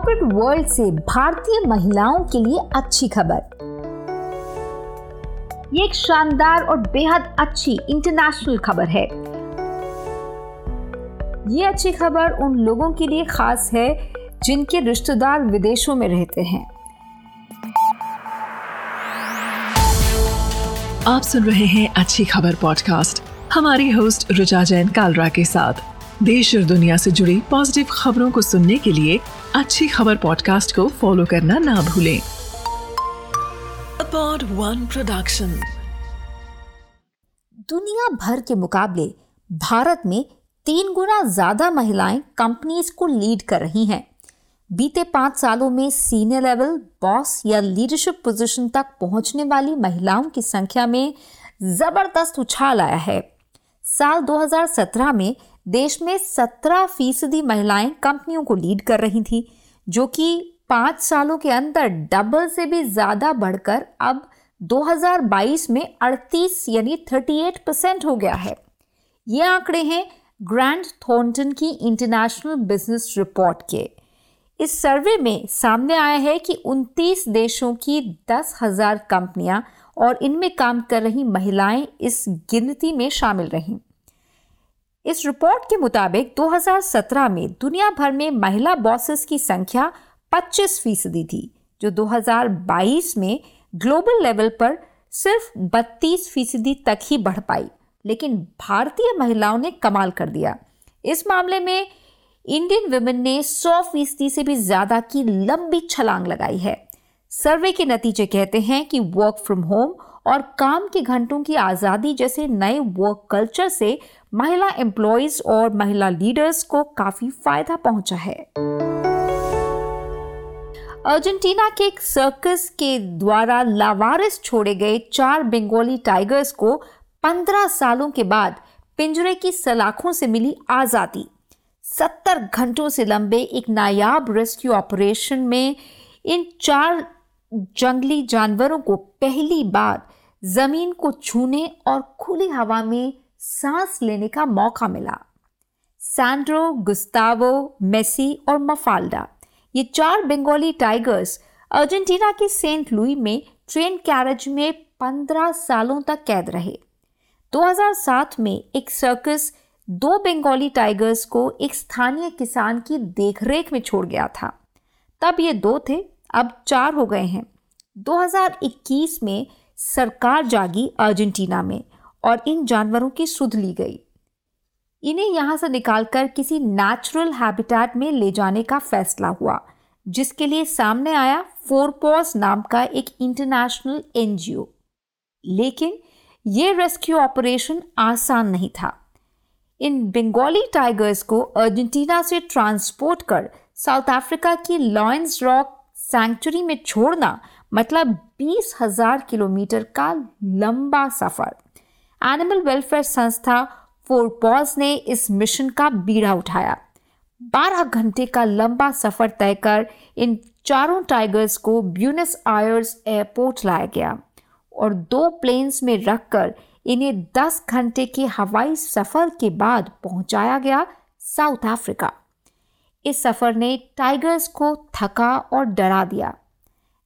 Corporate world से भारतीय महिलाओं के लिए अच्छी खबर। ये एक शानदार और बेहद अच्छी इंटरनेशनल खबर है। ये अच्छी खबर उन लोगों के लिए खास है जिनके रिश्तेदार विदेशों में रहते हैं। आप सुन रहे हैं अच्छी खबर पॉडकास्ट हमारी होस्ट रुचा जैन कालरा के साथ। देश और दुनिया से जुड़ी पॉजिटिव खबरों को सुनने के लिए अच्छी खबर पॉडकास्ट को फॉलो करना ना भूलें। पॉड वन प्रोडक्शन दुनिया भर के मुकाबले भारत में तीन गुना ज़्यादा महिलाएँ कंपनीज़ को लीड कर रही हैं। बीते पाँच सालों में सीनियर लेवल बॉस या लीडरशिप पोजीशन तक पहुँचने वाली महिलाओं की संख्या में ज़बरदस्त उछाल आया है। साल 2017 में देश में 17 फ़ीसदी महिलाएँ कंपनियों को लीड कर रही थी, जो कि पाँच सालों के अंदर डबल से भी ज़्यादा बढ़कर अब 2022 में 38 यानी 38 परसेंट हो गया है। ये आंकड़े हैं ग्रैंड थॉर्नटन की इंटरनेशनल बिज़नेस रिपोर्ट के। इस सर्वे में सामने आया है कि 29 देशों की दस हज़ार कंपनियाँ और इनमें काम कर रही महिलाएँ इस गिनती में शामिल रहीं। इस रिपोर्ट के मुताबिक 2017 में दुनिया भर में महिला बॉसेस की संख्या 25 फ़ीसदी थी, जो 2022 में ग्लोबल लेवल पर सिर्फ़ 32 फ़ीसदी तक ही बढ़ पाई, लेकिन भारतीय महिलाओं ने कमाल कर दिया। इस मामले में इंडियन वुमेन ने 100 फ़ीसदी से भी ज़्यादा की लंबी छलांग लगाई है। सर्वे के नतीजे कहते हैं कि वर्क फ्रॉम होम और काम के घंटों की आज़ादी जैसे नए वर्क कल्चर से महिला एम्प्लॉयज़ और महिला लीडर्स को काफ़ी फ़ायदा पहुँचा है। अर्जेंटीना के एक सर्कस के द्वारा लावारिस छोड़े गए चार बंगाली टाइगर्स को पंद्रह सालों के बाद पिंजरे की सलाखों से मिली आज़ादी। सत्तर घंटों से लंबे एक नायाब रेस्क्यू ऑपरेशन में इन चार जंगली जानवरों को पहली बार ज़मीन को छूने और खुली हवा में सांस लेने का मौका मिला। सैंड्रो, गुस्तावो, मेसी और मफाल्डा, ये चार बंगाली टाइगर्स अर्जेंटीना के सेंट लुई में ट्रेन कैरेज में पंद्रह सालों तक कैद रहे। 2007 में एक सर्कस दो बंगाली टाइगर्स को एक स्थानीय किसान की देखरेख में छोड़ गया था। तब ये दो थे, अब चार हो गए हैं। 2021 में सरकार जागी अर्जेंटीना में और इन जानवरों की सुध ली गई। इन्हें यहाँ से निकालकर किसी नेचुरल हैबिटेट में ले जाने का फैसला हुआ, जिसके लिए सामने आया फोरपॉस नाम का एक इंटरनेशनल एनजीओ लेकिन ये रेस्क्यू ऑपरेशन आसान नहीं था। इन बंगाली टाइगर्स को अर्जेंटीना से ट्रांसपोर्ट कर साउथ अफ्रीका की लॉयंस रॉक सैंक्चुरी में छोड़ना मतलब बीस हज़ार किलोमीटर का लंबा सफ़र। एनिमल वेलफेयर संस्था फोरपॉज ने इस मिशन का बीड़ा उठाया। 12 घंटे का लंबा सफ़र तय कर इन चारों टाइगर्स को ब्यूनस आयर्स एयरपोर्ट लाया गया और दो प्लेन्स में रखकर इन्हें 10 घंटे के हवाई सफ़र के बाद पहुँचाया गया साउथ अफ्रीका इस सफ़र ने टाइगर्स को थका और डरा दिया।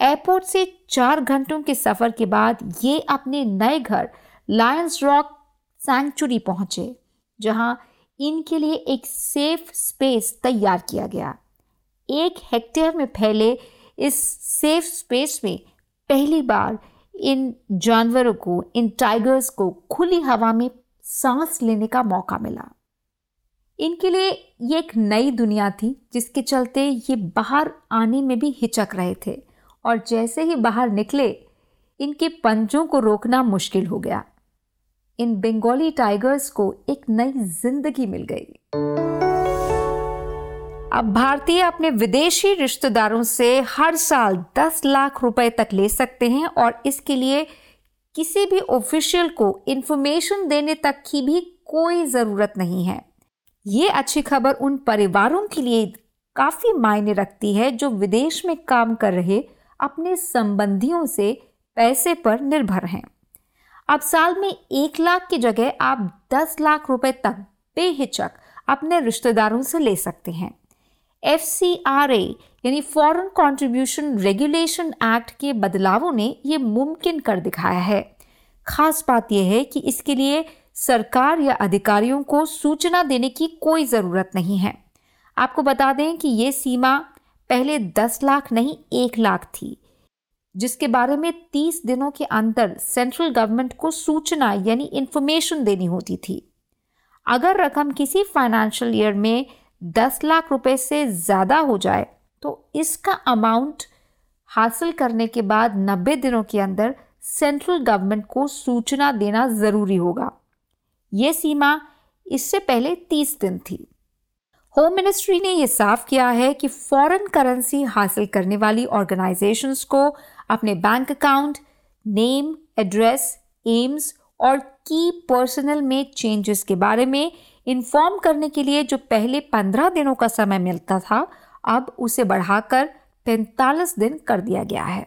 एयरपोर्ट से चार घंटों के सफ़र के बाद ये अपने नए घर लायंस रॉक सैंक्चुरी पहुँचे, जहाँ इनके लिए एक सेफ़ स्पेस तैयार किया गया। एक हेक्टेयर में फैले इस सेफ़ स्पेस में पहली बार इन जानवरों को, इन टाइगर्स को खुली हवा में सांस लेने का मौका मिला। इनके लिए ये एक नई दुनिया थी, जिसके चलते ये बाहर आने में भी हिचक रहे थे। और जैसे ही बाहर निकले, इनके पंजों को रोकना मुश्किल हो गया। इन बंगाली टाइगर्स को एक नई ज़िंदगी मिल गई। अब भारतीय अपने विदेशी रिश्तेदारों से हर साल 10 लाख रुपए तक ले सकते हैं और इसके लिए किसी भी ऑफिशियल को इंफॉर्मेशन देने तक की भी कोई ज़रूरत नहीं है। ये अच्छी खबर उन परिवारों के लिए काफ़ी मायने रखती है जो विदेश में काम कर रहे अपने संबंधियों से पैसे पर निर्भर हैं। अब साल में एक लाख की जगह आप दस लाख रुपए तक बेहिचक अपने रिश्तेदारों से ले सकते हैं। एफ़ यानी फॉरेन कंट्रीब्यूशन रेगुलेशन एक्ट के बदलावों ने ये मुमकिन कर दिखाया है। खास बात यह है कि इसके लिए सरकार या अधिकारियों को सूचना देने की कोई ज़रूरत नहीं है। आपको बता दें कि ये सीमा पहले 10 लाख नहीं, एक लाख थी। जिसके बारे में 30 दिनों के अंदर सेंट्रल गवर्नमेंट को सूचना यानी इन्फॉर्मेशन देनी होती थी। अगर रकम किसी फाइनेंशियल ईयर में 10 लाख रुपए से ज़्यादा हो जाए तो इसका अमाउंट हासिल करने के बाद 90 दिनों के अंदर सेंट्रल गवर्नमेंट को सूचना देना ज़रूरी होगा। ये सीमा इससे पहले 30 दिन थी। होम मिनिस्ट्री ने यह साफ़ किया है कि फॉरेन करेंसी हासिल करने वाली ऑर्गेनाइजेशंस को अपने bank account, name, address, aims और की पर्सनल में चेंजेस के बारे में इन्फॉर्म करने के लिए जो पहले पंद्रह दिनों का समय मिलता था, अब उसे बढ़ाकर पैंतालीस दिन कर दिया गया है।